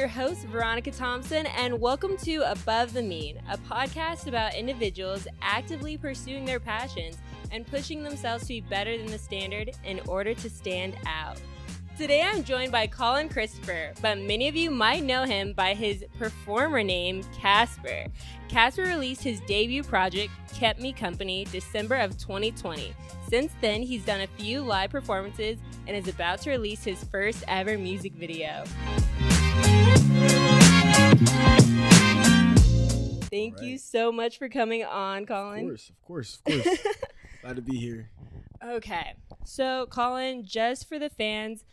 your host, Veronica Thompson, and welcome to Above the Mean, a podcast about individuals actively pursuing their passions and pushing themselves to be better than the standard in order to stand out. Today I'm joined by Colin Christopher, but many of you might know him by his performer name, Casper. Casper released his debut project, Kept Me Company, December of 2020. Since then, he's done a few live performances and is about to release his first ever music video. Thank Right. you so much for coming on, Colin. Of course, of course, of course. Glad to be here. Okay. So, Colin, just for the fans,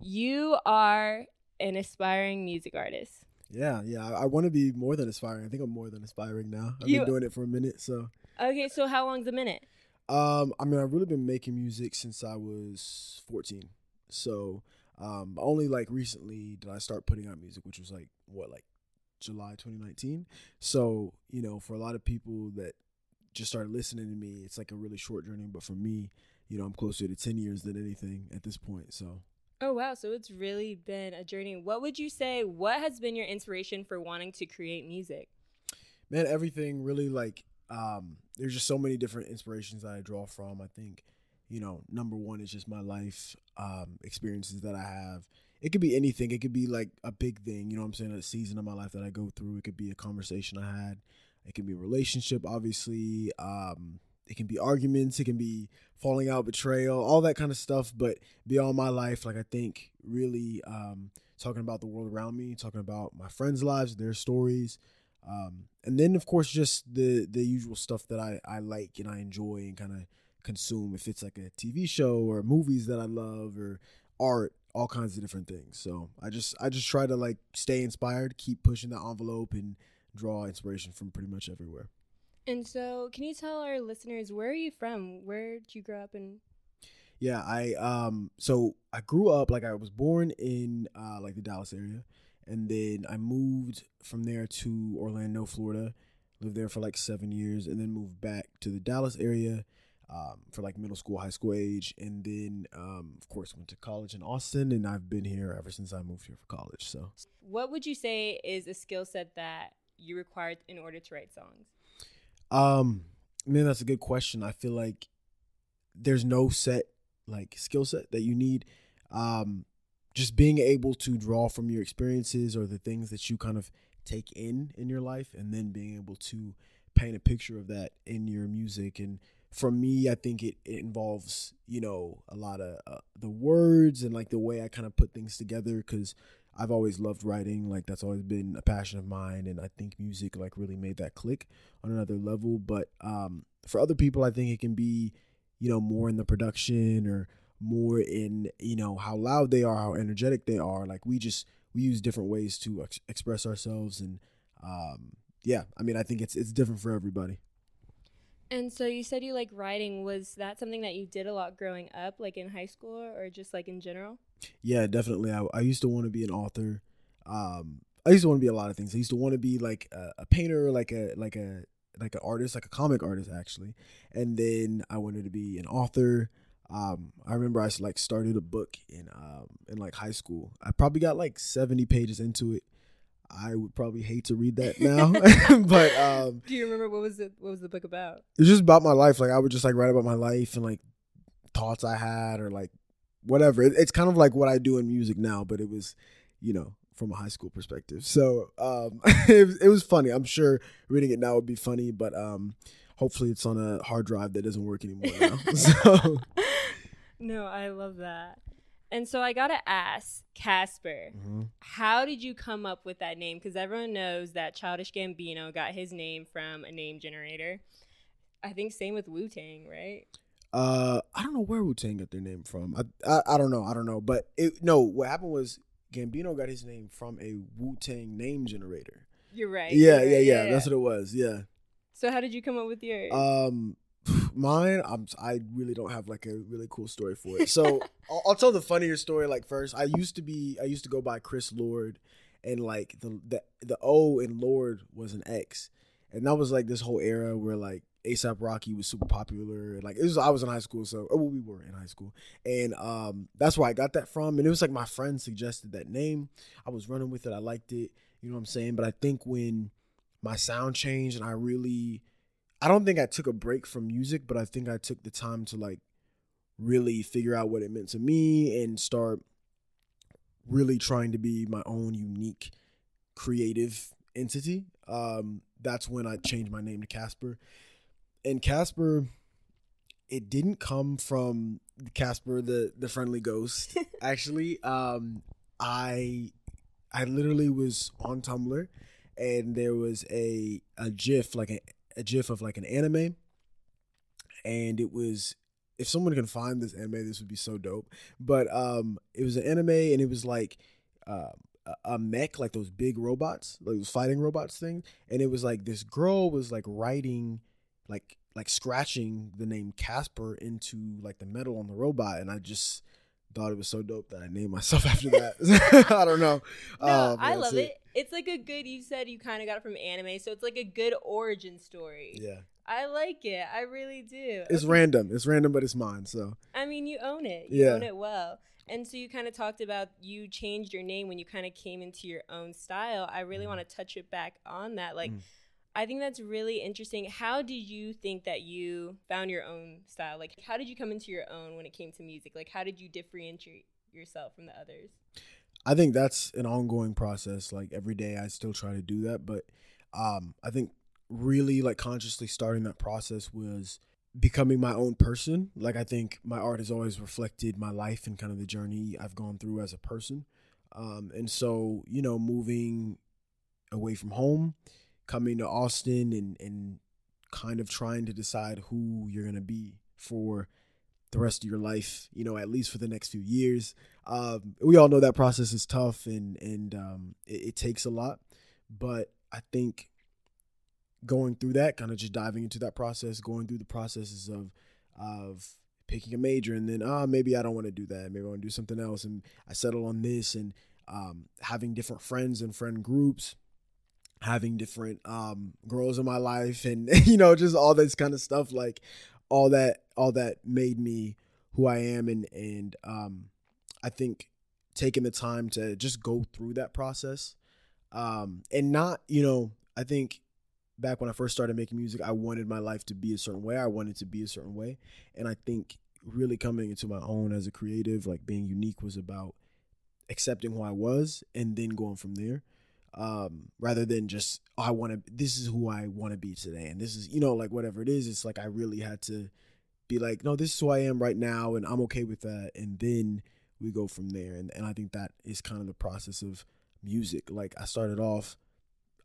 you are an aspiring music artist. Yeah, yeah. I, I want to be more than aspiring. I think I'm more than aspiring now. I've You- been doing it for a minute, so. Okay, so how long's a minute? Um, I mean, I've really been making music since I was 14. So, um, only like recently did I start putting out music, which was like what, like July 2019. So, you know, for a lot of people that just started listening to me, it's like a really short journey. But for me, you know, I'm closer to 10 years than anything at this point. So, Oh, wow. So it's really been a journey. What would you say? What has been your inspiration for wanting to create music? man everything really like um there's just so many different inspirations that i draw from i think you know number one is just my life um experiences that i have. It could be anything. It could be like a big thing you know what i'm saying a season of my life that i go through. It could be a conversation i had. It can be a relationship obviously um it can be arguments. It can be falling out betrayal all that kind of stuff. But beyond my life like i think really um talking about the world around me talking about my friends lives their stories um, and then of course just the the usual stuff that I, I like and I enjoy and kind of consume if it's like a TV show or movies that I love or art all kinds of different things so I just I just try to like stay inspired keep pushing the envelope and draw inspiration from pretty much everywhere And so, can you tell our listeners where are you from? Where did you grow up in? yeah I um so I grew up like I was born in uh like the Dallas area and then I moved from there to Orlando Florida lived there for like seven years and then moved back to the Dallas area um, for like middle school, high school age, and then um, of course went to college in Austin, and I've been here ever since I moved here for college. So What would you say is a skill set that you required in order to write songs? Um, man, that's a good question. I feel like there's no set like skill set that you need. Um, just being able to draw from your experiences or the things that you kind of take in in your life, and then being able to paint a picture of that in your music. And for me, I think it, it involves you know a lot of uh, the words and like the way I kind of put things together because. I've always loved writing, like that's always been a passion of mine, and I think music like really made that click on another level. But um, for other people, I think it can be, you know, more in the production or more in you know how loud they are, how energetic they are. Like we just we use different ways to ex- express ourselves, and um, yeah, I mean, I think it's it's different for everybody. And so, you said you like writing. Was that something that you did a lot growing up, like in high school or just like in general? Yeah, definitely. I, I used to want to be an author. Um, I used to want to be a lot of things. I used to want to be like a, a painter, like a like a like an artist, like a comic artist, actually. And then I wanted to be an author. Um, I remember I like started a book in um in like high school. I probably got like seventy pages into it. I would probably hate to read that now, but um, Do you remember what was it? What was the book about? it's just about my life. Like I would just like write about my life and like thoughts I had or like whatever. It, it's kind of like what I do in music now, but it was, you know, from a high school perspective. So um, it, was- it was funny. I'm sure reading it now would be funny, but um, hopefully it's on a hard drive that doesn't work anymore now. so no, I love that. And so I gotta ask Casper, how did you come up with that name? Because everyone knows that Childish Gambino got his name from a name generator. I think same with Wu Tang, right? uh, I don't know where Wu Tang got their name from. I, I I don't know. I don't know. But it no. What happened was Gambino got his name from a Wu Tang name generator. You're right. Yeah, you're yeah, right, yeah, That's what it was. Yeah. So how did you come up with yours? Um, mine, I'm I really don't have like a really cool story for it. So I'll, I'll tell the funnier story. Like first, I used to be I used to go by Chris Lord, and like the the the O in Lord was an X, and that was like this whole era where like ASAP Rocky was super popular. Like it was, I was in high school, so oh, well, we were in high school, and um, that's where I got that from. And it was like my friend suggested that name. I was running with it. I liked it. You know what I'm saying? But I think when my sound changed and I really, I don't think I took a break from music, but I think I took the time to like really figure out what it meant to me and start really trying to be my own unique creative entity. Um, that's when I changed my name to Casper. And Casper, it didn't come from Casper the the friendly ghost. Actually, um, I I literally was on Tumblr, and there was a a GIF like a, a GIF of like an anime, and it was if someone can find this anime, this would be so dope. But um, it was an anime, and it was like uh, a mech, like those big robots, like those fighting robots thing. And it was like this girl was like writing, like like scratching the name Casper into like the metal on the robot, and I just thought it was so dope that I named myself after that. I don't know. No, uh, I love it. it. It's like a good. You said you kind of got it from anime, so it's like a good origin story. Yeah. I like it. I really do. It's okay. random. It's random, but it's mine. So. I mean, you own it. You yeah. own it well. And so you kind of talked about you changed your name when you kind of came into your own style. I really mm. want to touch it back on that. Like, mm. I think that's really interesting. How did you think that you found your own style? Like, how did you come into your own when it came to music? Like, how did you differentiate yourself from the others? I think that's an ongoing process. Like every day, I still try to do that. But um, I think really like consciously starting that process was becoming my own person. Like I think my art has always reflected my life and kind of the journey I've gone through as a person. Um, and so, you know, moving away from home, coming to Austin and and kind of trying to decide who you're gonna be for the rest of your life, you know, at least for the next few years. Um, we all know that process is tough and and um, it, it takes a lot, but I think going through that, kind of just diving into that process, going through the processes of of picking a major, and then ah, oh, maybe I don't want to do that. Maybe I want to do something else, and I settle on this, and um, having different friends and friend groups, having different um, girls in my life, and you know, just all this kind of stuff, like all that, all that made me who I am, and and um, I think taking the time to just go through that process um, and not, you know, I think back when I first started making music, I wanted my life to be a certain way. I wanted to be a certain way. And I think really coming into my own as a creative, like being unique was about accepting who I was and then going from there. Um, rather than just oh, I want to this is who I want to be today and this is you know like whatever it is it's like I really had to be like no this is who I am right now and I'm okay with that and then we go from there and, and I think that is kind of the process of music like I started off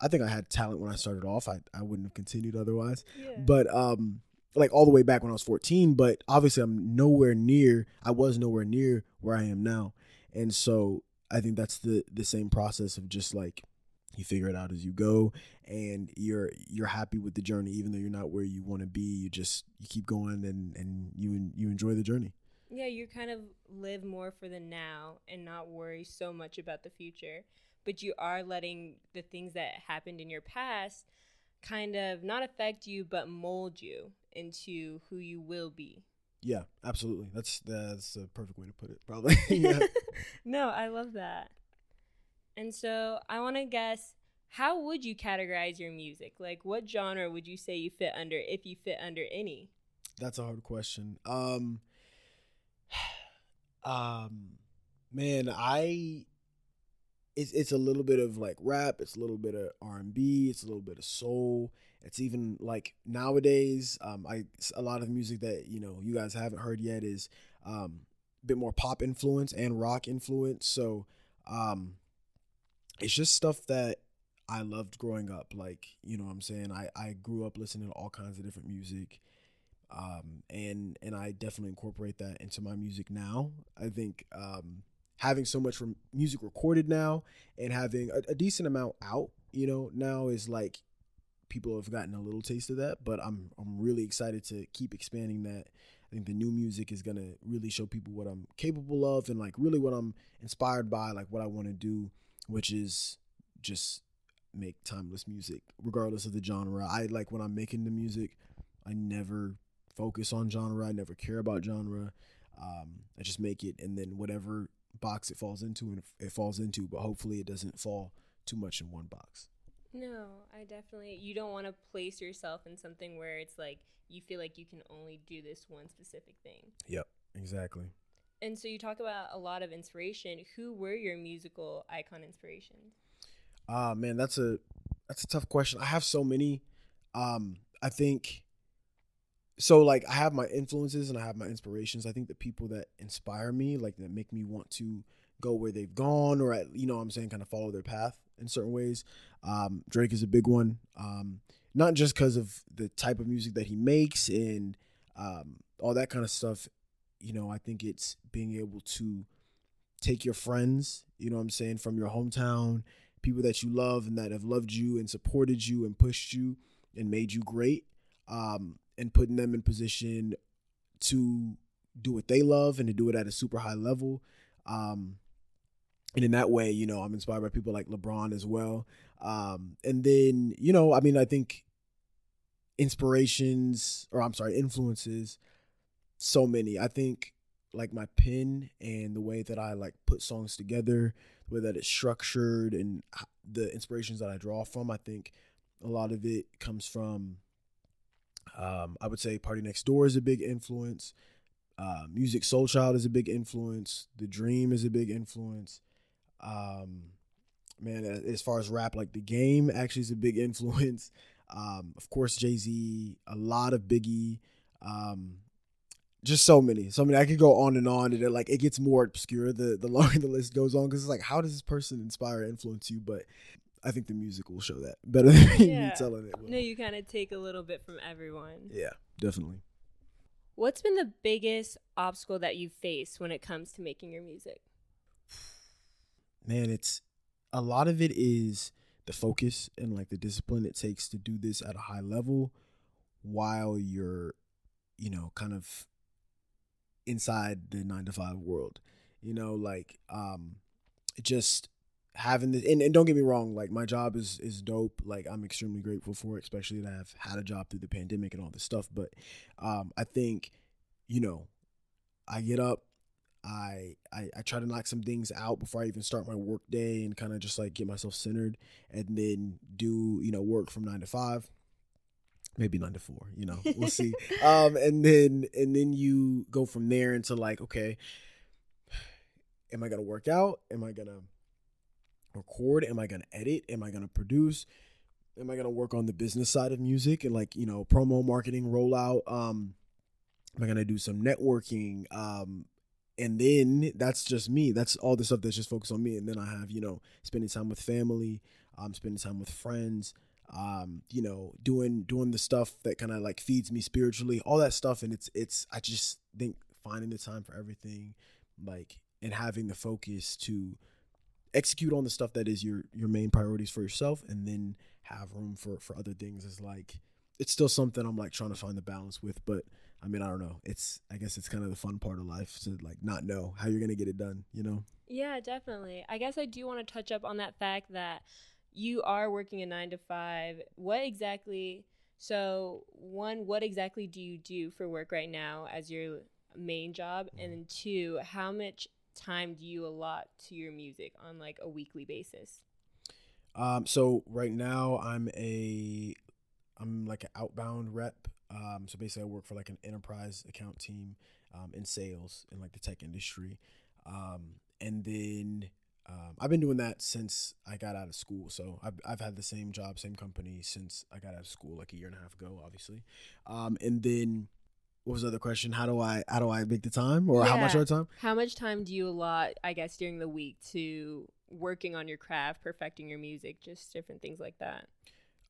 I think I had talent when I started off. I, I wouldn't have continued otherwise. Yeah. But um like all the way back when I was 14, but obviously I'm nowhere near I was nowhere near where I am now. And so I think that's the the same process of just like you figure it out as you go and you're you're happy with the journey even though you're not where you want to be you just you keep going and and you you enjoy the journey. Yeah you kind of live more for the now and not worry so much about the future but you are letting the things that happened in your past kind of not affect you but mold you into who you will be. Yeah absolutely. That's that's a perfect way to put it probably. Yeah. no i love that and so i want to guess how would you categorize your music like what genre would you say you fit under if you fit under any that's a hard question um um man i it's it's a little bit of like rap, it's a little bit of R and B, it's a little bit of soul. It's even like nowadays, um, I a lot of music that you know you guys haven't heard yet is um, a bit more pop influence and rock influence. So um, it's just stuff that I loved growing up. Like you know, what I'm saying I I grew up listening to all kinds of different music. Um, and and I definitely incorporate that into my music now. I think um, having so much music recorded now and having a, a, decent amount out, you know, now is like people have gotten a little taste of that. But I'm I'm really excited to keep expanding that. I think the new music is gonna really show people what I'm capable of and like really what I'm inspired by, like what I want to do, which is just make timeless music, regardless of the genre. I like when I'm making the music, I never focus on genre. I never care about genre. Um, I just make it, and then whatever box it falls into, and it falls into. But hopefully, it doesn't fall too much in one box. No, I definitely. You don't want to place yourself in something where it's like you feel like you can only do this one specific thing. Yep, exactly. And so you talk about a lot of inspiration. Who were your musical icon inspirations? Ah, uh, man, that's a that's a tough question. I have so many. Um, I think so like I have my influences and I have my inspirations. I think the people that inspire me, like that make me want to go where they've gone or at you know what I'm saying kind of follow their path in certain ways. Um, Drake is a big one. Um, not just because of the type of music that he makes and um, all that kind of stuff. You know, I think it's being able to take your friends, you know what I'm saying, from your hometown, people that you love and that have loved you and supported you and pushed you and made you great, um, and putting them in position to do what they love and to do it at a super high level. Um, and in that way, you know, I'm inspired by people like LeBron as well. Um, and then, you know, I mean, I think inspirations, or I'm sorry, influences, so many. I think like my pen and the way that I like put songs together, the way that it's structured, and the inspirations that I draw from. I think a lot of it comes from. Um, I would say PartyNextDoor is a big influence. Uh, Musiq Soulchild is a big influence. The Dream is a big influence. Um, man, as far as rap, like the game actually is a big influence. Um, of course, Jay Z, a lot of Biggie, um, just so many, so many. I could go on and on, and it, like it gets more obscure the the longer the list goes on because it's like, how does this person inspire, influence you? But I think the music will show that better than yeah. me telling it. Will. No, you kind of take a little bit from everyone. Yeah, definitely. What's been the biggest obstacle that you face when it comes to making your music? man, it's a lot of it is the focus and like the discipline it takes to do this at a high level while you're, you know, kind of inside the nine to five world. You know, like um just having this and, and don't get me wrong, like my job is is dope. Like I'm extremely grateful for it, especially that I've had a job through the pandemic and all this stuff. But um I think, you know, I get up, I, I I try to knock some things out before I even start my work day and kind of just like get myself centered and then do you know work from nine to five maybe nine to four you know we'll see. Um and then and then you go from there into like okay am i gonna work out? Am i gonna record? Am i gonna edit? Am i gonna produce? Am i gonna work on the business side of music and like you know promo marketing rollout? Um am i gonna do some networking? Um and then that's just me. That's all the stuff that's just focused on me. And then I have, you know, spending time with family, um, spending time with friends, um, you know, doing doing the stuff that kind of like feeds me spiritually, all that stuff. And it's it's I just think finding the time for everything, like and having the focus to execute on the stuff that is your your main priorities for yourself, and then have room for for other things is like it's still something I'm like trying to find the balance with, but I mean, I don't know. It's I guess it's kind of the fun part of life to like not know how you're gonna get it done. You know? Yeah, definitely. I guess I do want to touch up on that fact that you are working a nine to five. What exactly? So one, what exactly do you do for work right now as your main job? Mm-hmm. And then two, how much time do you allot to your music on like a weekly basis? Um, so right now I'm a I'm like an outbound rep um, so basically, I work for like an enterprise account team um, in sales in like the tech industry. Um, and then um, I've been doing that since I got out of school. So I've, I've had the same job, same company since I got out of school, like a year and a half ago, obviously. Um, and then what was the other question? How do I how do I make the time, or yeah. how much of time? How much time do you allot, I guess, during the week to working on your craft, perfecting your music, just different things like that?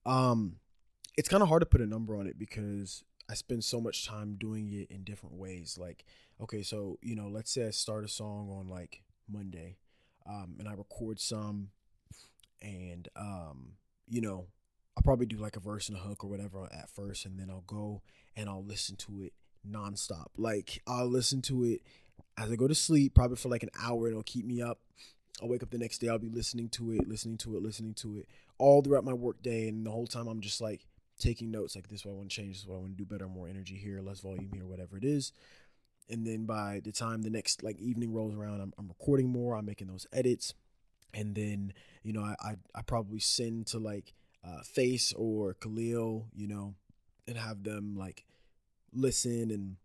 Um, it's kind of hard to put a number on it because I spend so much time doing it in different ways. Like, okay, so you know, let's say I start a song on like Monday, um, and I record some, and um, you know, I'll probably do like a verse and a hook or whatever at first, and then I'll go and I'll listen to it nonstop. Like I'll listen to it as I go to sleep, probably for like an hour. and It'll keep me up. I'll wake up the next day. I'll be listening to it, listening to it, listening to it all throughout my work day, and the whole time I'm just like taking notes like this is what I want to change, this is what I want to do better, more energy here, less volume here, whatever it is. And then by the time the next like evening rolls around, I'm, I'm recording more, I'm making those edits. And then, you know, I, I, I probably send to like uh, Face or Khalil, you know, and have them like listen and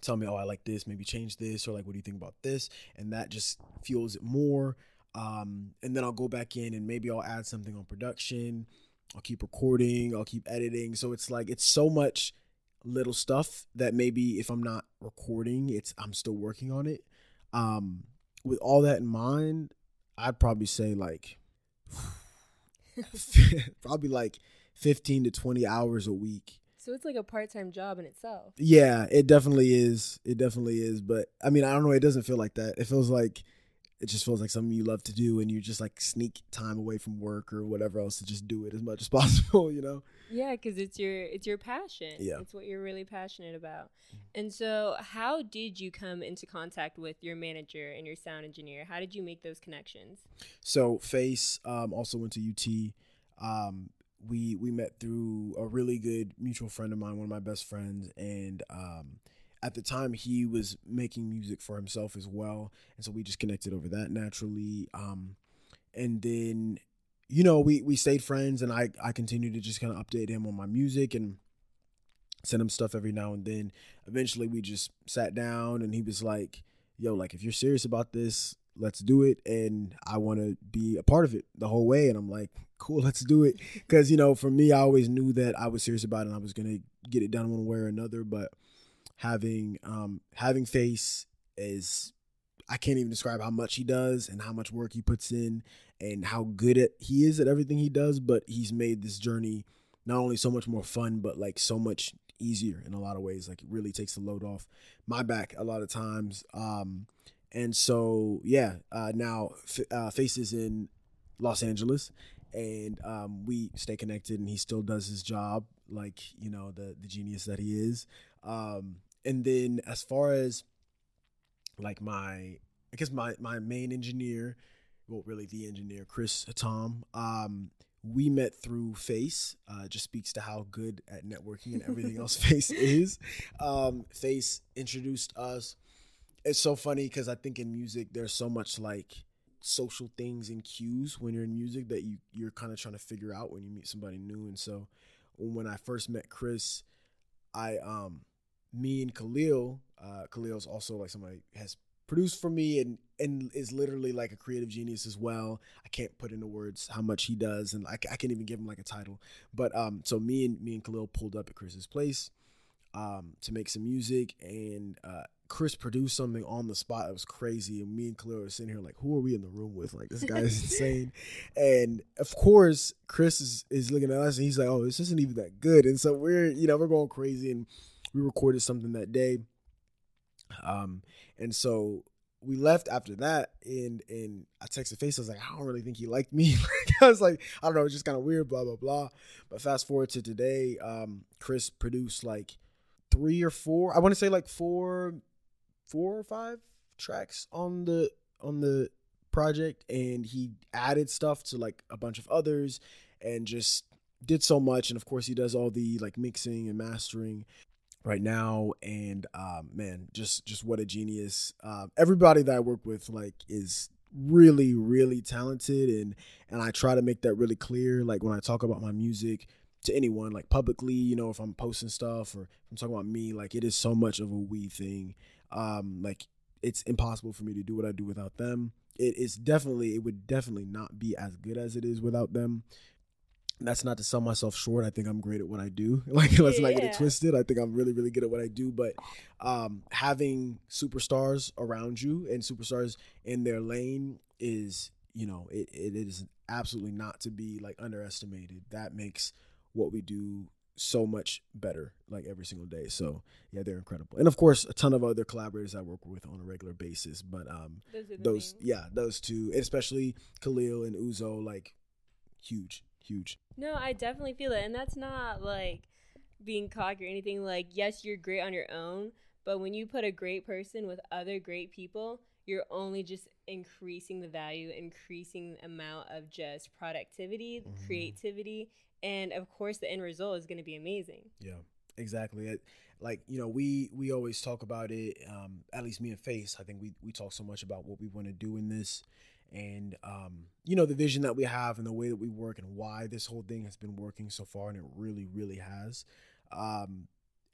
tell me, oh, I like this, maybe change this, or like, what do you think about this? And that just fuels it more. Um, and then I'll go back in and maybe I'll add something on production. I'll keep recording, I'll keep editing. So it's like, it's so much little stuff that maybe if I'm not recording, it's, I'm still working on it. Um, with all that in mind, I'd probably say like, probably like 15 to 20 hours a week so it's like a part time job in itself. Yeah, it definitely is. It definitely is. But I mean, I don't know. It doesn't feel like that. It feels like it just feels like something you love to do, and you just like sneak time away from work or whatever else to just do it as much as possible. You know? Yeah, because it's your it's your passion. Yeah, it's what you're really passionate about. And so, how did you come into contact with your manager and your sound engineer? How did you make those connections? So, Face um, also went to UT. Um, we we met through a really good mutual friend of mine, one of my best friends, and um, at the time he was making music for himself as well, and so we just connected over that naturally. Um, and then, you know, we we stayed friends, and I I continued to just kind of update him on my music and send him stuff every now and then. Eventually, we just sat down, and he was like, "Yo, like if you're serious about this, let's do it and i want to be a part of it the whole way and i'm like cool let's do it because you know for me i always knew that i was serious about it and i was gonna get it done one way or another but having um having face is i can't even describe how much he does and how much work he puts in and how good at he is at everything he does but he's made this journey not only so much more fun but like so much easier in a lot of ways like it really takes the load off my back a lot of times um and so, yeah, uh, now uh, Faces in Los Angeles, and um, we stay connected, and he still does his job like you know the the genius that he is. Um, and then as far as like my, I guess my my main engineer, well, really the engineer, Chris Tom. Um, we met through Face. Uh, just speaks to how good at networking and everything else Face is. Um, Face introduced us it's so funny because I think in music there's so much like social things and cues when you're in music that you you're kind of trying to figure out when you meet somebody new. And so when I first met Chris, I um me and Khalil, uh Khalil's also like somebody has produced for me and and is literally like a creative genius as well. I can't put into words how much he does, and I, I can't even give him like a title. But um, so me and me and Khalil pulled up at Chris's place um to make some music, and uh, Chris produced something on the spot. It was crazy. And me and Khalil were sitting here like, who are we in the room with? Like, this guy is insane. And of course, Chris is, is looking at us and he's like, oh, this isn't even that good. And so we're, you know, we're going crazy. And we recorded something that day. Um, and so we left after that and and I texted Face, I was like, I don't really think he liked me. I was like, I don't know, it's just kind of weird, blah, blah, blah. But fast forward to today, um, Chris produced like three or four, I want to say like four four or five tracks on the on the project and he added stuff to like a bunch of others and just did so much and of course he does all the like mixing and mastering right now and um man just just what a genius uh, everybody that i work with like is really really talented and and i try to make that really clear like when i talk about my music to anyone like publicly you know if i'm posting stuff or i'm talking about me like it is so much of a we thing um, like it's impossible for me to do what I do without them. It is definitely, it would definitely not be as good as it is without them. That's not to sell myself short. I think I'm great at what I do. Like, let's not get it twisted. I think I'm really, really good at what I do. But um, having superstars around you and superstars in their lane is, you know, it, it is absolutely not to be like underestimated. That makes what we do so much better like every single day. So yeah, they're incredible. And of course, a ton of other collaborators I work with on a regular basis. But um, those, those yeah, those two, especially Khalil and Uzo, like huge, huge. No, I definitely feel it, and that's not like being cocky or anything. Like, yes, you're great on your own, but when you put a great person with other great people, you're only just increasing the value, increasing the amount of just productivity, mm-hmm. creativity, and of course the end result is going to be amazing. Yeah, exactly. It, like you know, we we always talk about it. Um, at least me and Face, I think we we talk so much about what we want to do in this, and um, you know the vision that we have and the way that we work and why this whole thing has been working so far, and it really really has. Um,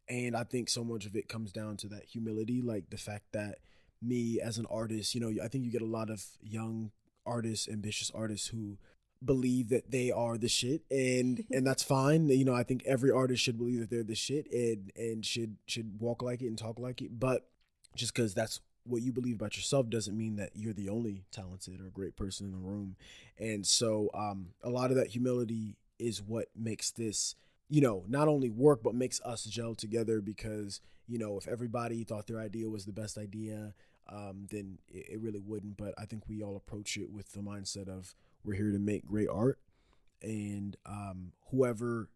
and I think so much of it comes down to that humility, like the fact that me as an artist, you know, I think you get a lot of young artists, ambitious artists who believe that they are the shit and and that's fine you know i think every artist should believe that they're the shit and and should should walk like it and talk like it but just because that's what you believe about yourself doesn't mean that you're the only talented or great person in the room and so um a lot of that humility is what makes this you know not only work but makes us gel together because you know if everybody thought their idea was the best idea um, then it, it really wouldn't but i think we all approach it with the mindset of we're here to make great art. And um, whoever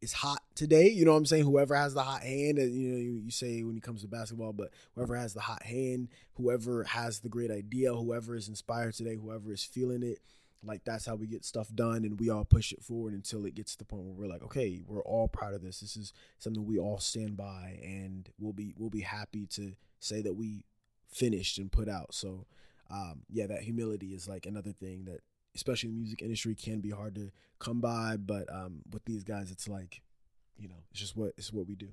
is hot today, you know what I'm saying? Whoever has the hot hand, and you know, you, you say when it comes to basketball, but whoever has the hot hand, whoever has the great idea, whoever is inspired today, whoever is feeling it, like that's how we get stuff done and we all push it forward until it gets to the point where we're like okay we're all proud of this this is something we all stand by and we'll be we'll be happy to say that we finished and put out so um, yeah that humility is like another thing that especially in the music industry, can be hard to come by. But um, with these guys, it's like, you know, it's just what it's what we do.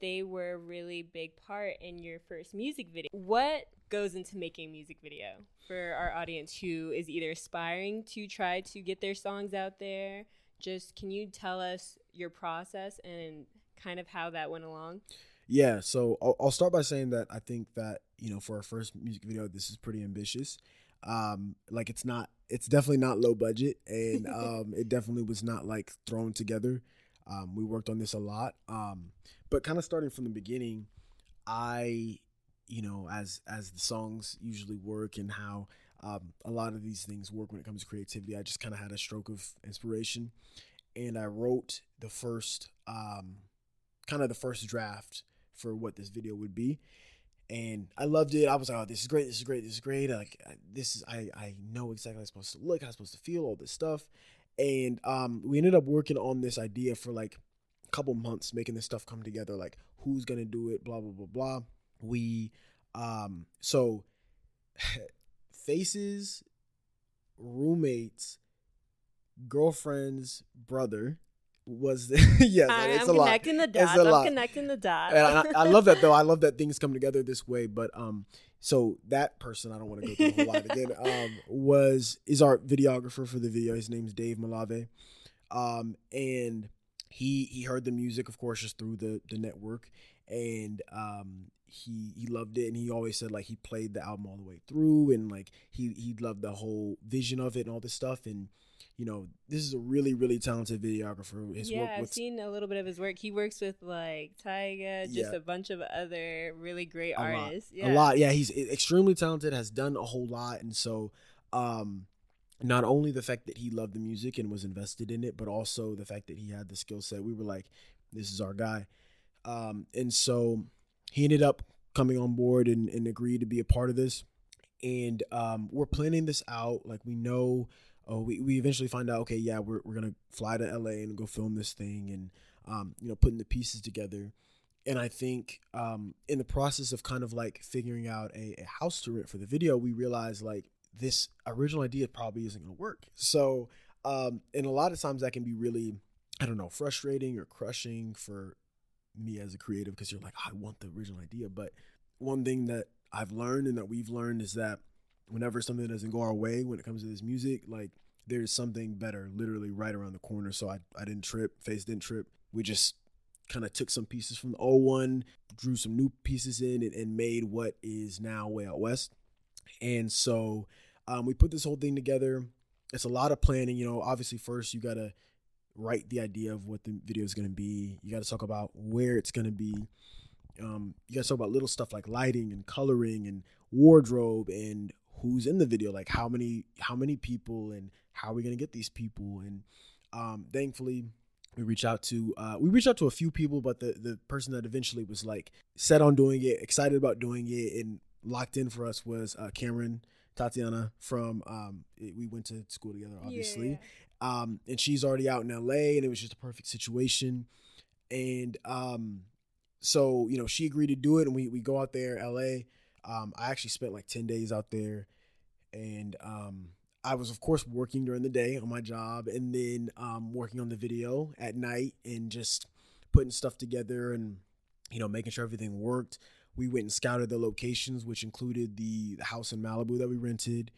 They were a really big part in your first music video. What goes into making a music video for our audience who is either aspiring to try to get their songs out there? Just can you tell us your process and kind of how that went along? Yeah, so I'll, I'll start by saying that I think that you know for our first music video, this is pretty ambitious. Um, like it's not it's definitely not low budget and um, it definitely was not like thrown together. Um, we worked on this a lot. Um, but kind of starting from the beginning, I, you know, as as the songs usually work and how um, a lot of these things work when it comes to creativity, I just kind of had a stroke of inspiration, and I wrote the first, um, kind of the first draft for what this video would be, and I loved it. I was like, "Oh, this is great! This is great! This is great!" Like, this is I I know exactly how I'm supposed to look, how I'm supposed to feel, all this stuff. And um, we ended up working on this idea for like a couple months, making this stuff come together. Like, who's gonna do it? Blah blah blah blah. We um so faces, roommates, girlfriend's brother was yeah I, it's I'm a connecting lot. the dots. I'm lot. connecting the dots. and I, I, love that though. I love that things come together this way. But um, so that person I don't want to go through the whole lot again. Um, was is our videographer for the video. His name's Dave Malave, um, and he he heard the music, of course, just through the the network, and um, he he loved it and he always said like he played the album all the way through and like he he loved the whole vision of it and all this stuff and you know, this is a really, really talented videographer. His yeah, I've seen a little bit of his work. He works with like Tyga, just yeah. a bunch of other really great a artists. Lot. Yeah. A lot. Yeah, he's extremely talented, has done a whole lot. And so, um, not only the fact that he loved the music and was invested in it, but also the fact that he had the skill set. We were like, this is our guy. Um, and so he ended up coming on board and, and agreed to be a part of this. And um, we're planning this out. Like, we know oh, we, we eventually find out, okay, yeah, we're, we're going to fly to LA and go film this thing and, um, you know, putting the pieces together. And I think um, in the process of kind of like figuring out a, a house to rent for the video, we realized like this original idea probably isn't going to work. So, um, and a lot of times that can be really, I don't know, frustrating or crushing for me as a creative because you're like, I want the original idea. But one thing that I've learned and that we've learned is that whenever something doesn't go our way when it comes to this music, like there's something better literally right around the corner. So I, I didn't trip, face didn't trip. We just kind of took some pieces from the old one, drew some new pieces in, and, and made what is now Way Out West. And so um, we put this whole thing together. It's a lot of planning. You know, obviously, first you got to write the idea of what the video is going to be. You got to talk about where it's going to be. Um, you got to talk about little stuff like lighting and coloring and wardrobe and who's in the video like how many how many people and how are we going to get these people and um thankfully we reached out to uh, we reached out to a few people but the the person that eventually was like set on doing it excited about doing it and locked in for us was uh, Cameron Tatiana from um, we went to school together, obviously, Yeah. um, and she's already out in LA, and it was just a perfect situation. And um, so you know, she agreed to do it, and we we go out there, LA. Um, I actually spent like ten days out there, and um, I was of course working during the day on my job, and then um, working on the video at night, and just putting stuff together, and you know, making sure everything worked. We went and scouted the locations, which included the, the house in Malibu that we rented,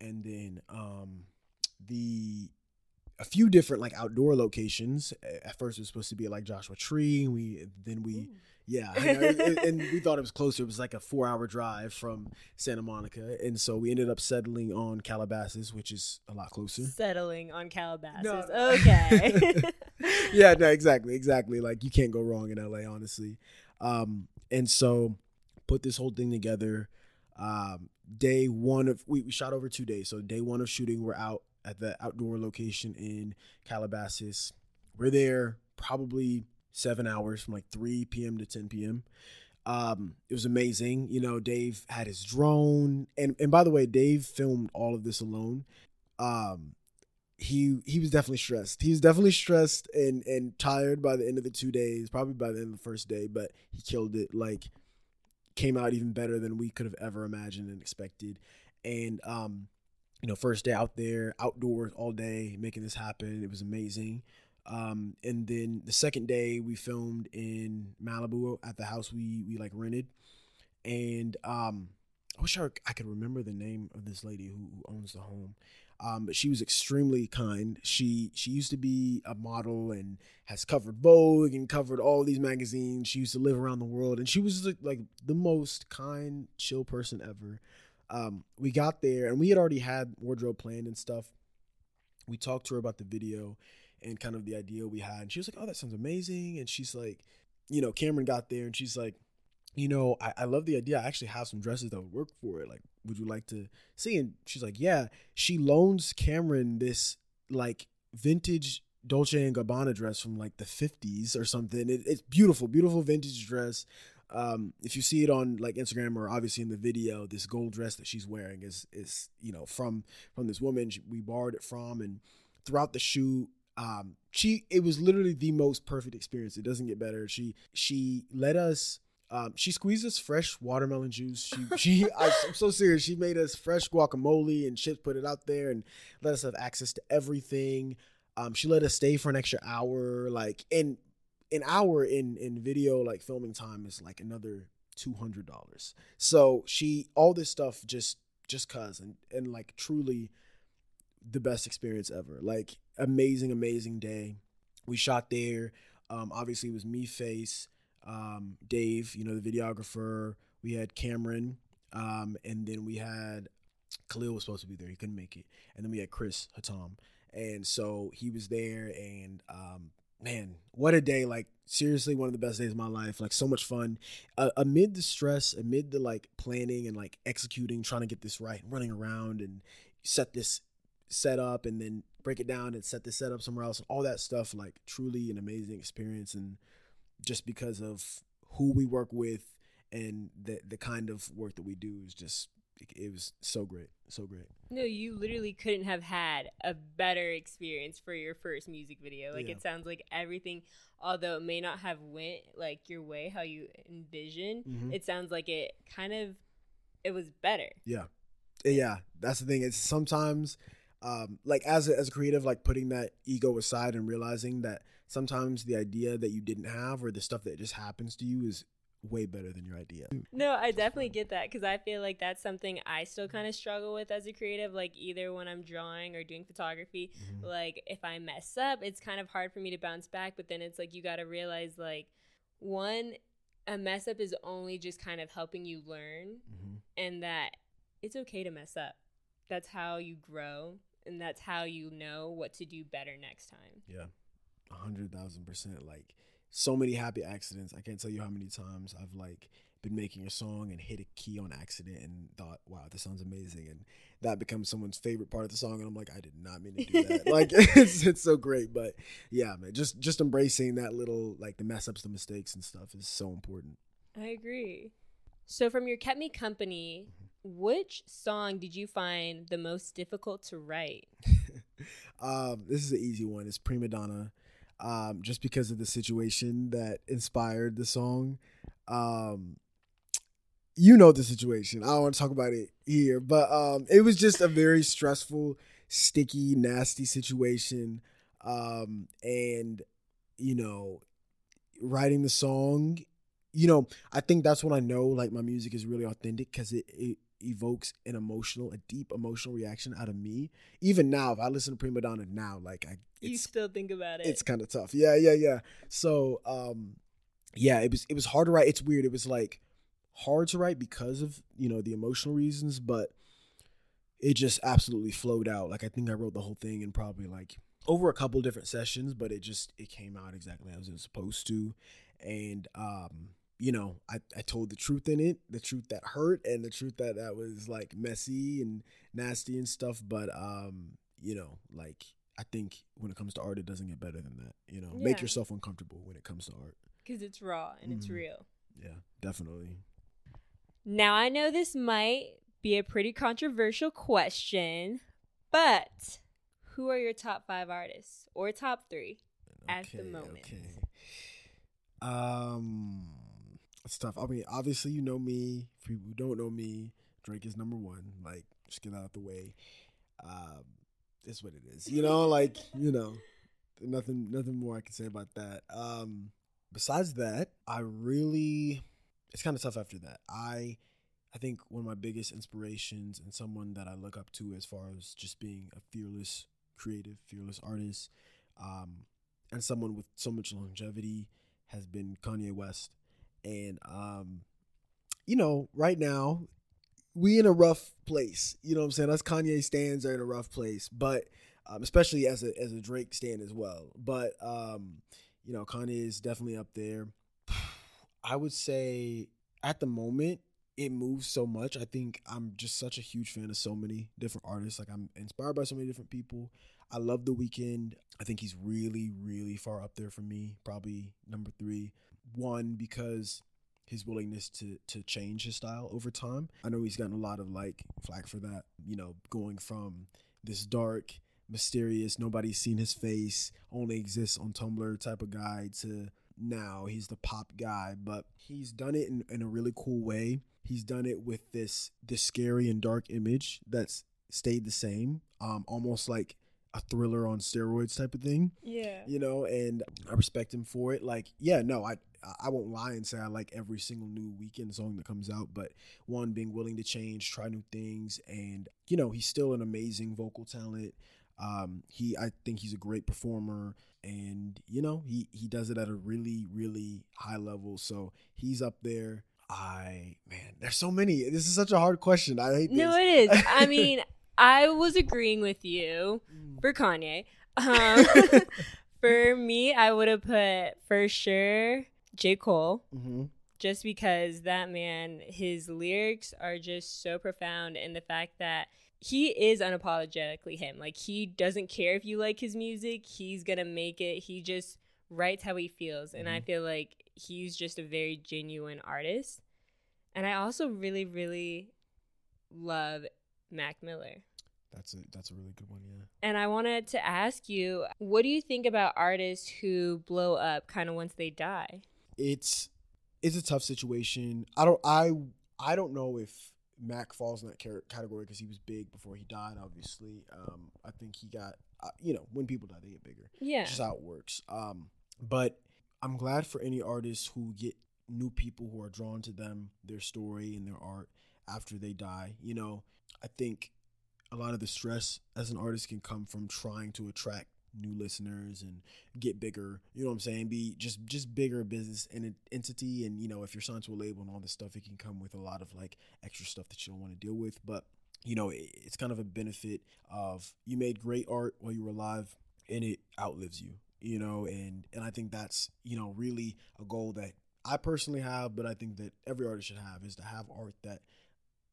and then um, a few different like outdoor locations. At first, it was supposed to be at, like Joshua Tree. We then we Ooh. yeah, and, and we thought it was closer. It was like a four hour drive from Santa Monica, and so we ended up settling on Calabasas, which is a lot closer. Settling on Calabasas. No, no. Okay. yeah, no, exactly, exactly. Like you can't go wrong in LA, honestly. Um, and so put this whole thing together. Um, day one of we, we shot over two days. So day one of shooting, we're out at the outdoor location in Calabasas. We're there probably seven hours from like 3 p.m. to 10 p.m. Um, it was amazing. You know, Dave had his drone, and and by the way, Dave filmed all of this alone. Um, he he was definitely stressed. He was definitely stressed and and tired by the end of the two days, probably by the end of the first day, but he killed it. Like came out even better than we could have ever imagined and expected. And um, you know, first day out there, outdoors all day, making this happen. It was amazing. Um, and then the second day we filmed in Malibu at the house we we like rented. And um I wish I, I could remember the name of this lady who, who owns the home. Um, but she was extremely kind. She she used to be a model and has covered Vogue and covered all these magazines. She used to live around the world, and she was like, like the most kind, chill person ever. Um, we got there, and we had already had wardrobe planned and stuff. We talked to her about the video and kind of the idea we had, and she was like, "Oh, that sounds amazing." And she's like, you know, Cameron got there, and she's like, you know, I, I love the idea. I actually have some dresses that would work for it. Like, would you like to see? And she's like, yeah. She loans Cameron this like vintage Dolce and Gabbana dress from like the 50s or something. It, it's beautiful, beautiful vintage dress. Um, if you see it on like Instagram or obviously in the video, this gold dress that she's wearing is is you know from from this woman she, we borrowed it from, and throughout the shoot, um, she it was literally the most perfect experience. It doesn't get better. She she let us. Um, she squeezed us fresh watermelon juice. She, she, I, I'm so serious. She made us fresh guacamole and chips, put it out there, and let us have access to everything. Um, she let us stay for an extra hour. Like, and an hour in in video like filming time is like another two hundred dollars. So she, all this stuff, just just cause, and and like truly, the best experience ever. Like, amazing, amazing day. We shot there. Um, obviously, it was me, face um, Dave, you know, the videographer. We had Cameron, um, and then we had Khalil was supposed to be there. He couldn't make it, and then we had Chris Hatam, and so he was there. And um, man, what a day! Like seriously, one of the best days of my life. Like so much fun. Uh, amid the stress, amid the like planning and like executing, trying to get this right, running around and set this set up, and then break it down and set this set up somewhere else, and all that stuff. Like truly an amazing experience, and just because of who we work with and the the kind of work that we do is just it was so great so great No, you literally couldn't have had a better experience for your first music video. Like Yeah. it sounds like everything, although it may not have went like your way how you envision, Mhm. it sounds like it kind of it was better. yeah yeah that's the thing it's sometimes um like as a, as a creative like putting that ego aside and realizing that sometimes the idea that you didn't have or the stuff that just happens to you is way better than your idea No, I definitely get that because I feel like that's something I still kind of struggle with as a creative. Like either when I'm drawing or doing photography, Mhm. like if I mess up, it's kind of hard for me to bounce back. But then it's like you got to realize like one, a mess up is only just kind of helping you learn, Mhm. and that it's okay to mess up. That's how you grow, and that's how you know what to do better next time. yeah a hundred thousand percent like so many happy accidents i can't tell you how many times i've like been making a song and hit a key on accident and thought wow this sounds amazing and that becomes someone's favorite part of the song and i'm like i did not mean to do that like it's, it's so great but yeah man just just embracing that little like the mess ups the mistakes and stuff is so important I agree. So, from your Kept Me Company, which song did you find the most difficult to write? um, this is an easy one. It's Prima Donna, um, just because of the situation that inspired the song. Um, you know the situation. I don't want to talk about it here, but um, it was just a very stressful, sticky, nasty situation. Um, and you know, writing the song, you know, I think that's when I know like my music is really authentic because it, it evokes an emotional, a deep emotional reaction out of me. Even now, if I listen to Prima Donna now, like I, you still think about it. It's kind of tough. Yeah, yeah, yeah. So, um, yeah, it was it was hard to write. It's weird. It was like hard to write because of you know the emotional reasons, but it just absolutely flowed out. Like I think I wrote the whole thing in probably like over a couple different sessions, but it just it came out exactly as it was supposed to, and um, you know I I told the truth in it, the truth that hurt, and the truth that that was like messy and nasty and stuff. But um, you know, like I think when it comes to art, it doesn't get better than that. You know, yeah. make yourself uncomfortable when it comes to art because it's raw and mm it's mm-hmm. real. Yeah, definitely. Now, I know this might be a pretty controversial question, but who are your top five artists or top three okay, at the moment? Okay. Um, it's tough. I mean, obviously, you know me. For people who don't know me, Drake is number one. Like, just get out of the way. Um, it's what it is. You know, like you know, nothing, nothing more I can say about that. Um, besides that, I really it's kind of tough after that. I I think one of my biggest inspirations and someone that I look up to as far as just being a fearless creative, fearless artist, um, and someone with so much longevity has been Kanye West. And um, you know, right now we in a rough place. You know what I'm saying? Us Kanye stands are in a rough place, but um, especially as a as a Drake stand as well. But um, you know, Kanye is definitely up there. I would say at the moment it moves so much. I think I'm just such a huge fan of so many different artists. Like I'm inspired by so many different people. I love The Weeknd. I think he's really, really far up there for me. Probably number three. One because his willingness to to change his style over time. I know he's gotten a lot of like flack for that. You know, going from this dark, mysterious, nobody's seen his face, only exists on Tumblr type of guy to now. He's the pop guy, but he's done it in, in a really cool way. He's done it with this this scary and dark image that's stayed the same, um, almost like a thriller on steroids type of thing. Yeah. You know, and I respect him for it. Like, yeah, no, I I won't lie and say I like every single new Weeknd song that comes out, but one being willing to change, try new things, and you know, he's still an amazing vocal talent. Um, he I think he's a great performer and you know he he does it at a really really high level so he's up there. I man there's so many. This is such a hard question. I hate no it is. I mean i was agreeing with you mm. for kanye. Um, for me i would have put for sure j cole mm-hmm. just because that man his lyrics are just so profound and the fact that he is unapologetically him. Like he doesn't care if you like his music. He's gonna make it. He just writes how he feels, and mm-hmm. I feel like he's just a very genuine artist. And I also really, really love Mac Miller. That's a that's a really good one, yeah. And I wanted to ask you, what do you think about artists who blow up kind of once they die? It's it's a tough situation. I don't I I don't know if Mac falls in that category because he was big before he died. Obviously, um, I think he got uh, you know when people die they get bigger. Yeah, just how it works. Um, but I'm glad for any artists who get new people who are drawn to them, their story and their art after they die. You know, I think a lot of the stress as an artist can come from trying to attract new listeners and get bigger. You know what I'm saying? Be just just bigger business and entity. And you know, if you're signed to a label and all this stuff, it can come with a lot of like extra stuff that you don't want to deal with. But you know, it's kind of a benefit of you made great art while you were alive, and it outlives you. You know, and and I think that's you know really a goal that I personally have, but I think that every artist should have is to have art that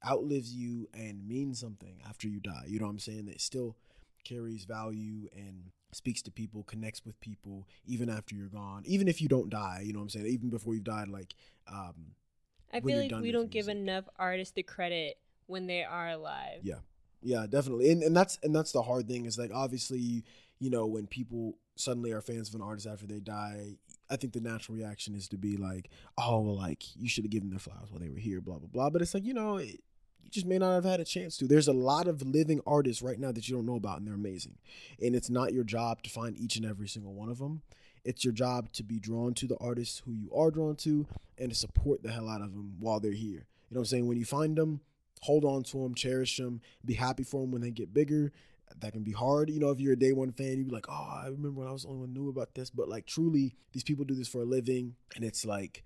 outlives you and means something after you die. You know what I'm saying? That still carries value and speaks to people, connects with people, even after you're gone, even if you don't die, you know what I'm saying? Even before you've died, like, um, I feel like we don't give music. enough artists the credit when they are alive. Yeah. Yeah, definitely. And and that's and that's the hard thing is like obviously, you know, when people suddenly are fans of an artist after they die, I think the natural reaction is to be like, oh, well, like you should have given their flowers while they were here, blah blah blah. But it's like you know, it, you just may not have had a chance to. There's a lot of living artists right now that you don't know about, and they're amazing. And it's not your job to find each and every single one of them. It's your job to be drawn to the artists who you are drawn to, and to support the hell out of them while they're here. You know what I'm saying? When you find them, hold on to them, cherish them, be happy for them when they get bigger. That can be hard. You know, if you're a day one fan, you'd be like, oh, I remember when I was the only one knew about this. But like, truly, these people do this for a living, and it's like,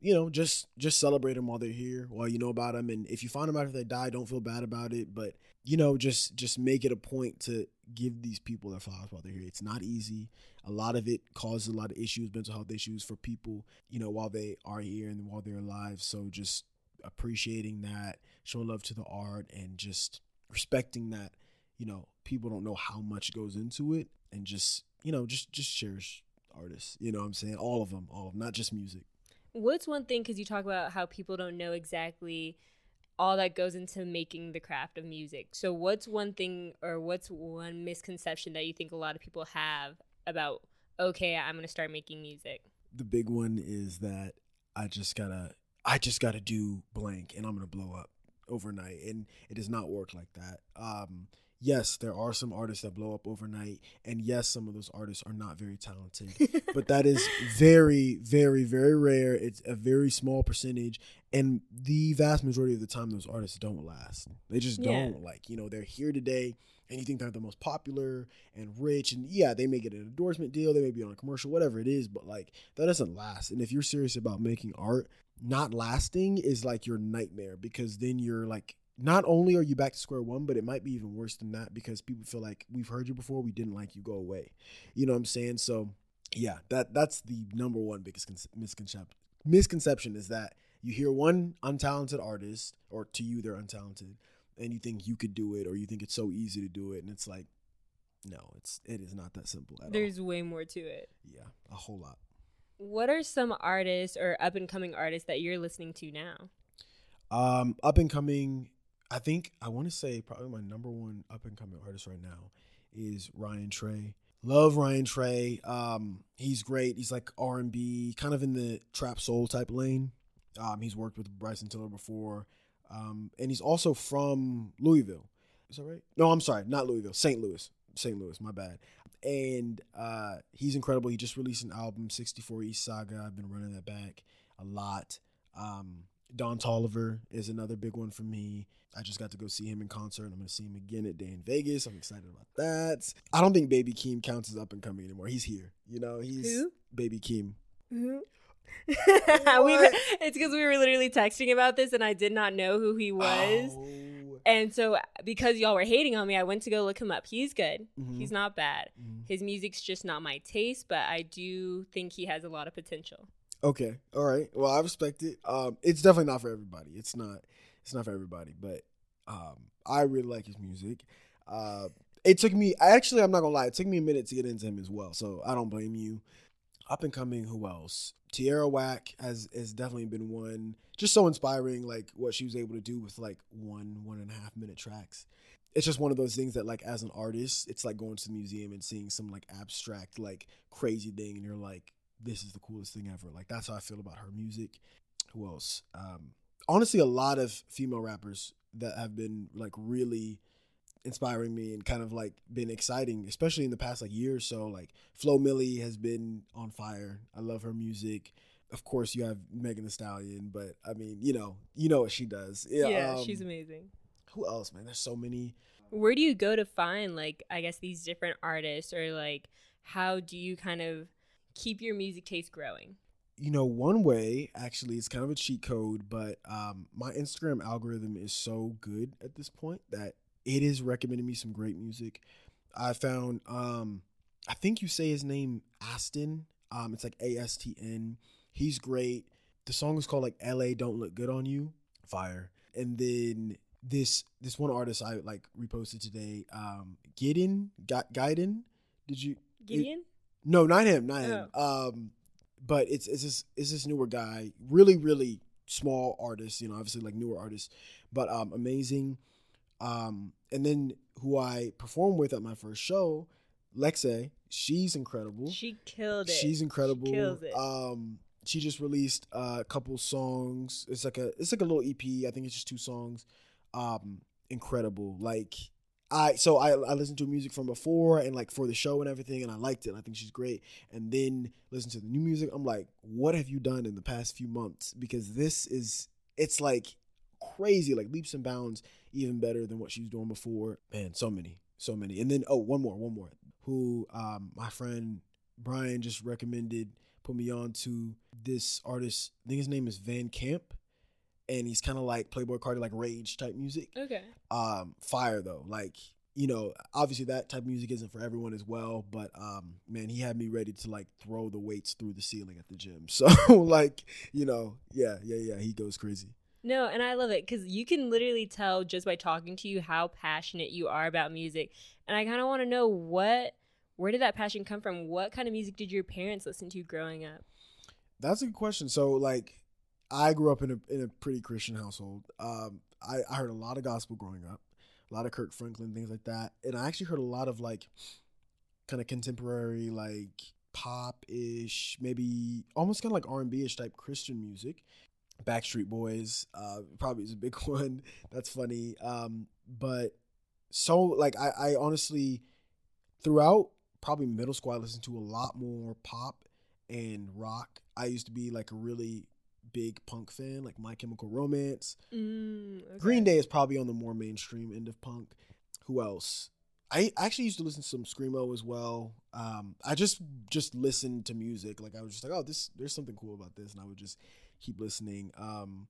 you know, just just celebrate them while they're here, while you know about them. And if you find them after they die, don't feel bad about it. But you know, just just make it a point to give these people their flowers while they're here. It's not easy. A lot of it causes a lot of issues, mental health issues for people, you know, while they are here and while they're alive. So just appreciating that, show love to the art, and just respecting that, you know, people don't know how much goes into it, and just you know, just just cherish artists. You know, what I'm saying all of them, all of them, not just music. What's one thing because you talk about how people don't know exactly all that goes into making the craft of music. So what's one thing or what's one misconception that you think a lot of people have about okay, I'm going to start making music? the big one is that I just gotta I just gotta do blank and I'm gonna blow up overnight and it does not work like that. Um yes, there are some artists that blow up overnight and yes, some of those artists are not very talented. but that is very very very rare. It's a very small percentage and the vast majority of the time those artists don't last. They just Yeah. don't like, you know, they're here today and you think they're the most popular and rich and yeah, they may get an endorsement deal, they may be on a commercial, whatever it is, but like that doesn't last. And if you're serious about making art, not lasting is like your nightmare because then you're like not only are you back to square one, but it might be even worse than that because people feel like we've heard you before, we didn't like you, go away. You know what I'm saying? So yeah, that that's the number one biggest con- misconception. Misconception is that you hear one untalented artist, or to you they're untalented, and you think you could do it, or you think it's so easy to do it, and it's like, no, it's it is not that simple at all. There's way more to it. Yeah, a whole lot. What are some artists or up and coming artists that you're listening to now? Um, up and coming, I think I want to say probably my number one up and coming artist right now is Ryan Trey. Love Ryan Trey. Um, he's great. He's like R and B, kind of in the trap soul type lane. Um, he's worked with Bryson Tiller before, um, and he's also from Louisville. Is that right? No, I'm sorry, not Louisville. St. Louis. St. Louis. My bad. And uh, he's incredible. He just released an album, 64 East Saga. I've been running that back a lot. Um, Don Toliver is another big one for me. I just got to go see him in concert. I'm going to see him again at Day N Vegas. I'm excited about that. I don't think Baby Keem counts as up and coming anymore. He's here. You know, he's Who? Baby Keem. we What? it's because we were literally texting about this and I did not know who he was. Oh. And so because y'all were hating on me, I went to go look him up. He's good. Mhm. He's not bad. Mhm. His music's just not my taste, but I do think he has a lot of potential. Okay. All right. Well, I respect it. Um, it's definitely not for everybody. It's not. It's not for everybody. But um, I really like his music. Uh, it took me. Actually, I'm not gonna lie. It took me a minute to get into him as well. So I don't blame you. Up and coming. Who else? Tierra Whack has has definitely been one. Just so inspiring. Like what she was able to do with like one one and a half minute tracks. It's just one of those things that like as an artist, it's like going to the museum and seeing some like abstract like crazy thing, and you're like, this is the coolest thing ever. Like that's how I feel about her music. Who else? Um, honestly, a lot of female rappers that have been like really inspiring me and kind of like been exciting, especially in the past like year or so. Like Flo Milli has been on fire. I love her music. Of course, you have Megan Thee Stallion, but I mean, you know, you know what she does. Yeah, Yeah, um, she's amazing. Who else, man? There's so many. Where do you go to find like I guess these different artists or like how do you kind of keep your music taste growing? you know, one way actually it's kind of a cheat code, but um, my Instagram algorithm is so good at this point that it is recommending me some great music. I found, um, I think you say his name Aston. Um, it's like A S T N. He's great. The song is called like L.A. Don't Look Good on You. Fire. And then this this one artist I like reposted today, um, Gideon, Guiden. Did you? Gideon? No, not him, not him. Um, but it's it's this it's this newer guy, really really small artist, you know, obviously like newer artists, but um, amazing. Um, and then who I performed with at my first show, Lexe, she's incredible. She killed it. She's incredible. She kills it. Um, she just released a couple songs. It's like a it's like a little EP. I think it's just two songs. Um, incredible. Like I so I I listened to music from before and like for the show and everything, and I liked it. I think she's great. And then listen to the new music. I'm like, what have you done in the past few months? Because this is it's like crazy, like leaps and bounds, even better than what she was doing before. Man, so many, so many. And then oh, one more, one more. Who um my friend Brian just recommended, put me on to this artist. I think his name is Van Camp and he's kind of like Playboi Carti, like rage type music. Okay. Um, fire though, like you know, obviously that type of music isn't for everyone as well, but um, man, he had me ready to like throw the weights through the ceiling at the gym. So like, you know, yeah, yeah, yeah, he goes crazy. No, and I love it because you can literally tell just by talking to you how passionate you are about music. And I kind of want to know what, where did that passion come from? What kind of music did your parents listen to growing up? That's a good question. So like, I grew up in a in a pretty Christian household. Um, I, I heard a lot of gospel growing up, a lot of Kirk Franklin things like that, and I actually heard a lot of like kind of contemporary like pop ish, maybe almost kind of like R and B ish type Christian music. Backstreet Boys uh, probably is a big one. That's funny. Um, but so like I, I honestly throughout probably middle school I listened to a lot more pop and rock. I used to be like a really big punk fan, like My Chemical Romance. Mm, okay. Green Day is probably on the more mainstream end of punk. Who else? I actually used to listen to some screamo as well. Um, I just just listened to music. Like I was just like, oh, this there's something cool about this, and I would just keep listening. Um,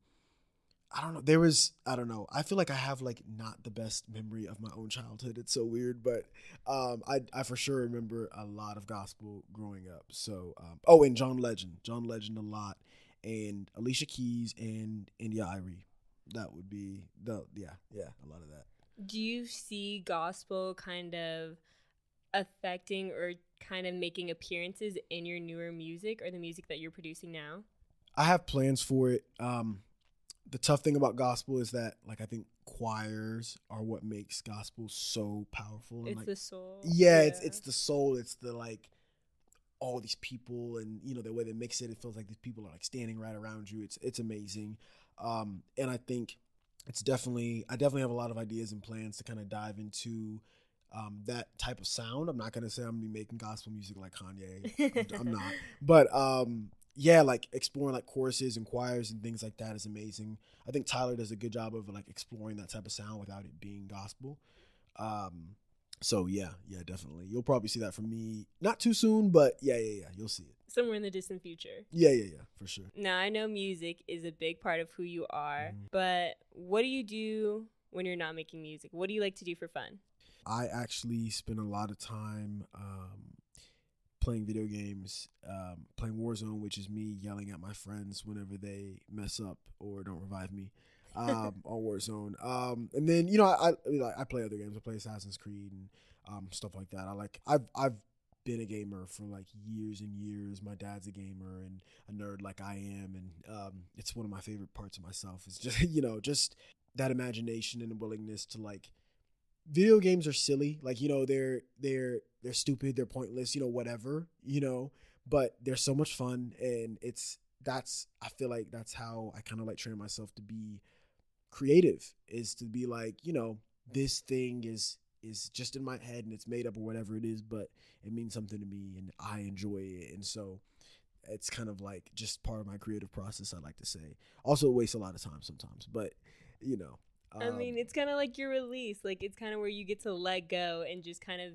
I don't know. There was I don't know. I feel like I have like not the best memory of my own childhood. It's so weird, but um, I I for sure remember a lot of gospel growing up. So um, oh, and John Legend, John Legend a lot, and Alicia Keys and India.Arie. That would be the yeah yeah a lot of that. Do you see gospel kind of affecting or kind of making appearances in your newer music or the music that you're producing now? I have plans for it. Um, the tough thing about gospel is that, like, I think choirs are what makes gospel so powerful. And, It's like, the soul. yeah, it's it's the soul. It's the like all these people, and you know the way they mix it. It feels like these people are like standing right around you. It's it's amazing, um, and I think it's definitely I definitely have a lot of ideas and plans to kind of dive into. Um, that type of sound. I'm not gonna say I'm gonna be making gospel music like Kanye. I'm, I'm not. But um, yeah, like exploring like choruses and choirs and things like that is amazing. I think Tyler does a good job of like exploring that type of sound without it being gospel. So yeah, yeah, definitely. You'll probably see that from me not too soon, but yeah, yeah, yeah, you'll see it. Somewhere in the distant future. Yeah, yeah, yeah, for sure. Now, I know music is a big part of who you are, Mhm. but what do you do when you're not making music? What do you like to do for fun? I actually spend a lot of time um, playing video games, um, playing Warzone, which is me yelling at my friends whenever they mess up or don't revive me um, on Warzone. Um, and then you know I, I like I play other games. I play Assassin's Creed and um, stuff like that. I like I've I've been a gamer for like years and years. My dad's a gamer and a nerd like I am, and um, it's one of my favorite parts of myself. Is just you know just that imagination and willingness to like video games are silly like you know they're they're they're stupid they're pointless you know whatever you know but they're so much fun and it's that's i feel like that's how i kind of like train myself to be creative is to be like you know this thing is is just in my head and it's made up or whatever it is but it means something to me and i enjoy it and so it's kind of like just part of my creative process i like to say also it wastes a lot of time sometimes but you know I mean, um, it's kind of like your release. Like, it's kind of where you get to let go and just kind of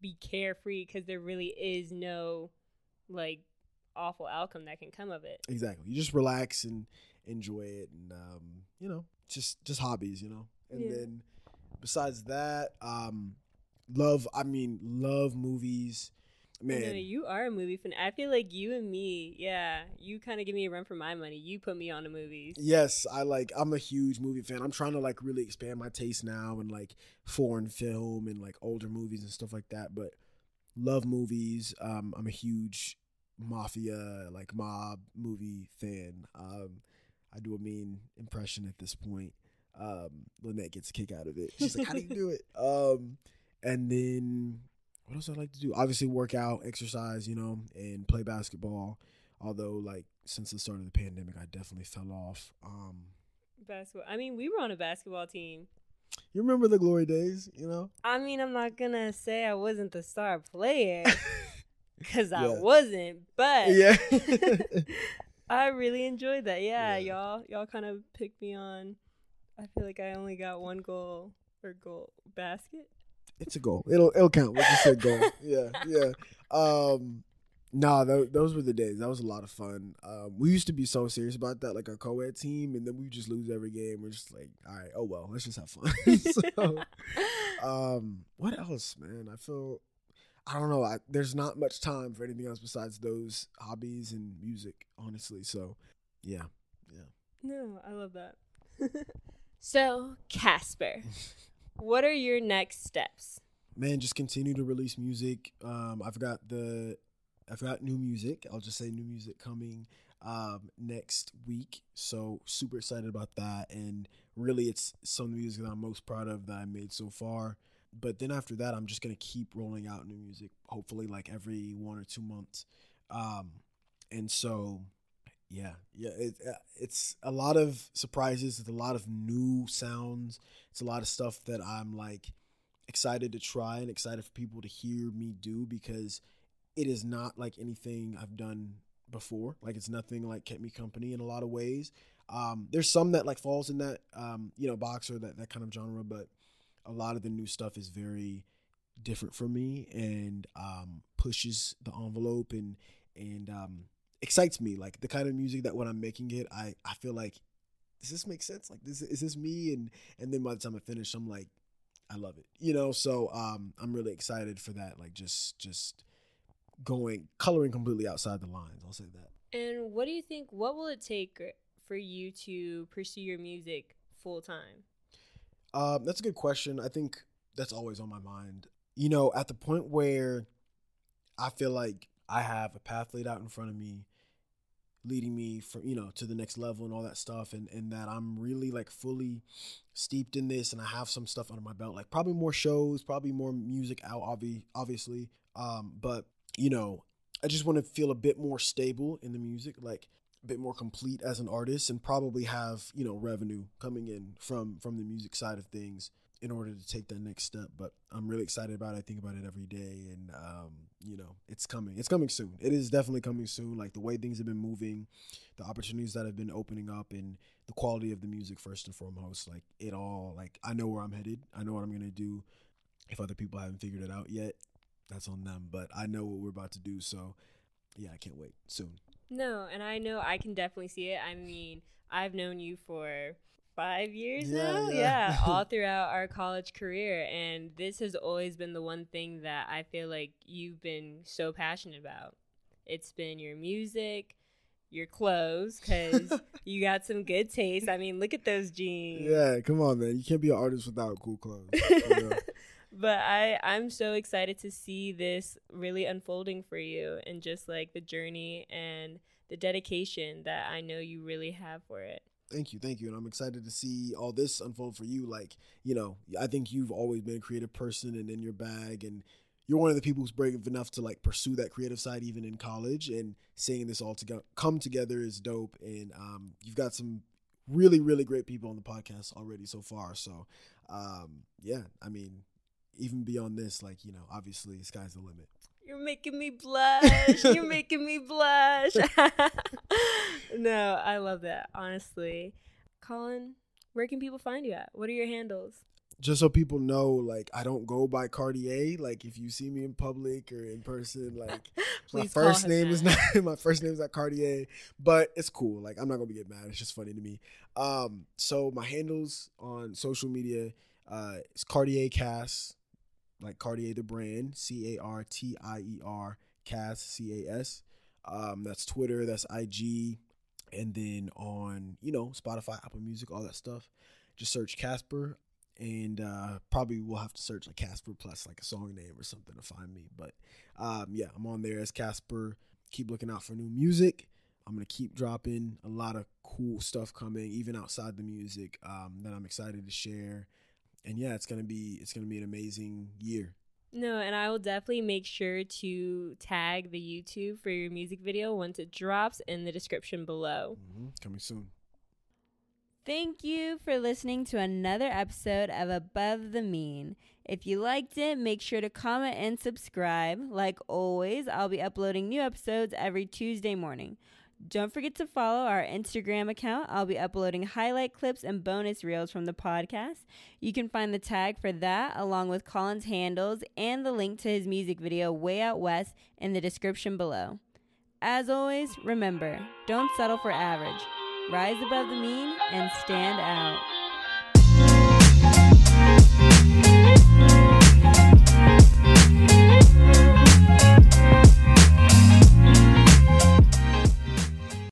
be carefree because there really is no, like, awful outcome that can come of it. Exactly. You just relax and enjoy it, and um, you know, just just hobbies, you know. And Yeah. then besides that, um, love. I mean, love movies. Man, No, you are a movie fan. I feel like you and me, yeah, you kind of give me a run for my money. You put me on the movies. yes, I like. I'm a huge movie fan. I'm trying to like really expand my taste now and like foreign film and like older movies and stuff like that. But love movies. Um, I'm a huge mafia like mob movie fan. Um, I do a mean impression at this point. Um, Lynette gets a kick out of it. She's like, "How do you do it?" Um, and then what else I like to do? Obviously, work out, exercise, you know, and play basketball. Although, like since the start of the pandemic, I definitely fell off. Um, basketball. I mean, we were on a basketball team. You remember the glory days, you know? I mean, I'm not gonna say I wasn't the star player because I wasn't, but Yeah. I really enjoyed that. Yeah, Yeah. y'all, y'all kind of picked me on. I feel like I only got one goal or goal basket. it's a goal. It'll it'll count. We'll just say goal. yeah, yeah. Um, nah, th- those were the days. That was a lot of fun. Um, we used to be so serious about that, like our co-ed team, and then we just lose every game. We're just like, all right, oh well, let's just have fun. so, um, what else, man? I feel. I don't know. I, there's not much time for anything else besides those hobbies and music, honestly. So, yeah, yeah. no, I love that. so, Casper, what are your next steps? man, just continue to release music. Um, I've got the, I've got new music. I'll just say new music coming um, next week. So super excited about that. And really, it's some of the music that I'm most proud of that I made so far. But then after that, I'm just gonna keep rolling out new music. Hopefully, like every one or two months. Um, and so, yeah, yeah, it, uh, it's a lot of surprises. It's a lot of new sounds. It's a lot of stuff that I'm like excited to try and excited for people to hear me do because it is not like anything I've done before. Like it's nothing like kept me company in a lot of ways. Um, there's some that like falls in that um, you know boxer that that kind of genre, but a lot of the new stuff is very different for me and um, pushes the envelope and and um, excites me. Like the kind of music that when I'm making it, I I feel like does this make sense? Like this is this me? And and then by the time I finish, I'm like I love it. You know, so um I'm really excited for that. Like just just going coloring completely outside the lines. I'll say that. And what do you think? What will it take for you to pursue your music full time? Um, that's a good question. I think that's always on my mind. You know, at the point where I feel like I have a path laid out in front of me, leading me from you know to the next level and all that stuff, and and that I'm really like fully steeped in this, and I have some stuff under my belt, like probably more shows, probably more music out, obvi- obviously. Um, but you know, I just want to feel a bit more stable in the music, like bit more complete as an artist, and probably have you know revenue coming in from from the music side of things in order to take that next step. But I'm really excited about it. I think about it every day, and um, you know, it's coming. It's coming soon. It is definitely coming soon. Like the way things have been moving, the opportunities that have been opening up, and the quality of the music first and foremost. Like it all. Like I know where I'm headed. I know what I'm gonna do. If other people haven't figured it out yet, that's on them. But I know what we're about to do. So yeah, I can't wait soon. No, and I know I can definitely see it. I mean, I've known you for five years Yeah, now. yeah. Yeah, all throughout our college career. And this has always been the one thing that I feel like you've been so passionate about. It's been your music, your clothes, because you got some good taste. I mean, look at those jeans. Yeah, come on, man. You can't be an artist without cool clothes. But I I'm so excited to see this really unfolding for you and just like the journey and the dedication that I know you really have for it. Thank you, thank you, and I'm excited to see all this unfold for you. Like, you know, I think you've always been a creative person and in your bag, and you're one of the people who's brave enough to like pursue that creative side even in college. And seeing this all together come together is dope. And um, you've got some really, really great people on the podcast already so far. So, um, yeah, I mean, even beyond this, like you know, obviously, sky's the limit. You're making me blush. You're making me blush. no, I love that, honestly. Colin, where can people find you at? What are your handles? just so people know, like I don't go by Cartier. Like if you see me in public or in person, like my first name is not my first name is not Cartier, but it's cool. Like I'm not gonna get mad. It's just funny to me. Um, so my handles on social media, uh, is Cartier Cas, like Cartier the brand, C A R T I E R Cas C A S. Um, that's Twitter. That's IG, and then on you know Spotify, Apple Music, all that stuff. Just search Casper and uh, probably we'll have to search like Casper plus like a song name or something to find me. But um, yeah, I'm on there as Casper. Keep looking out for new music. I'm gonna keep dropping a lot of cool stuff coming, even outside the music um, that I'm excited to share. And yeah, it's gonna be it's gonna be an amazing year. No, and I will definitely make sure to tag the YouTube for your music video once it drops in the description below. Mm-hmm. Coming soon. Thank you for listening to another episode of Above the Mean. If you liked it, make sure to comment and subscribe. Like always, I'll be uploading new episodes every Tuesday morning. Don't forget to follow our Instagram account. I'll be uploading highlight clips and bonus reels from the podcast. You can find the tag for that along with Colin's handles and the link to his music video Way Out West in the description below. As always, remember, don't settle for average. Rise above the mean and stand out.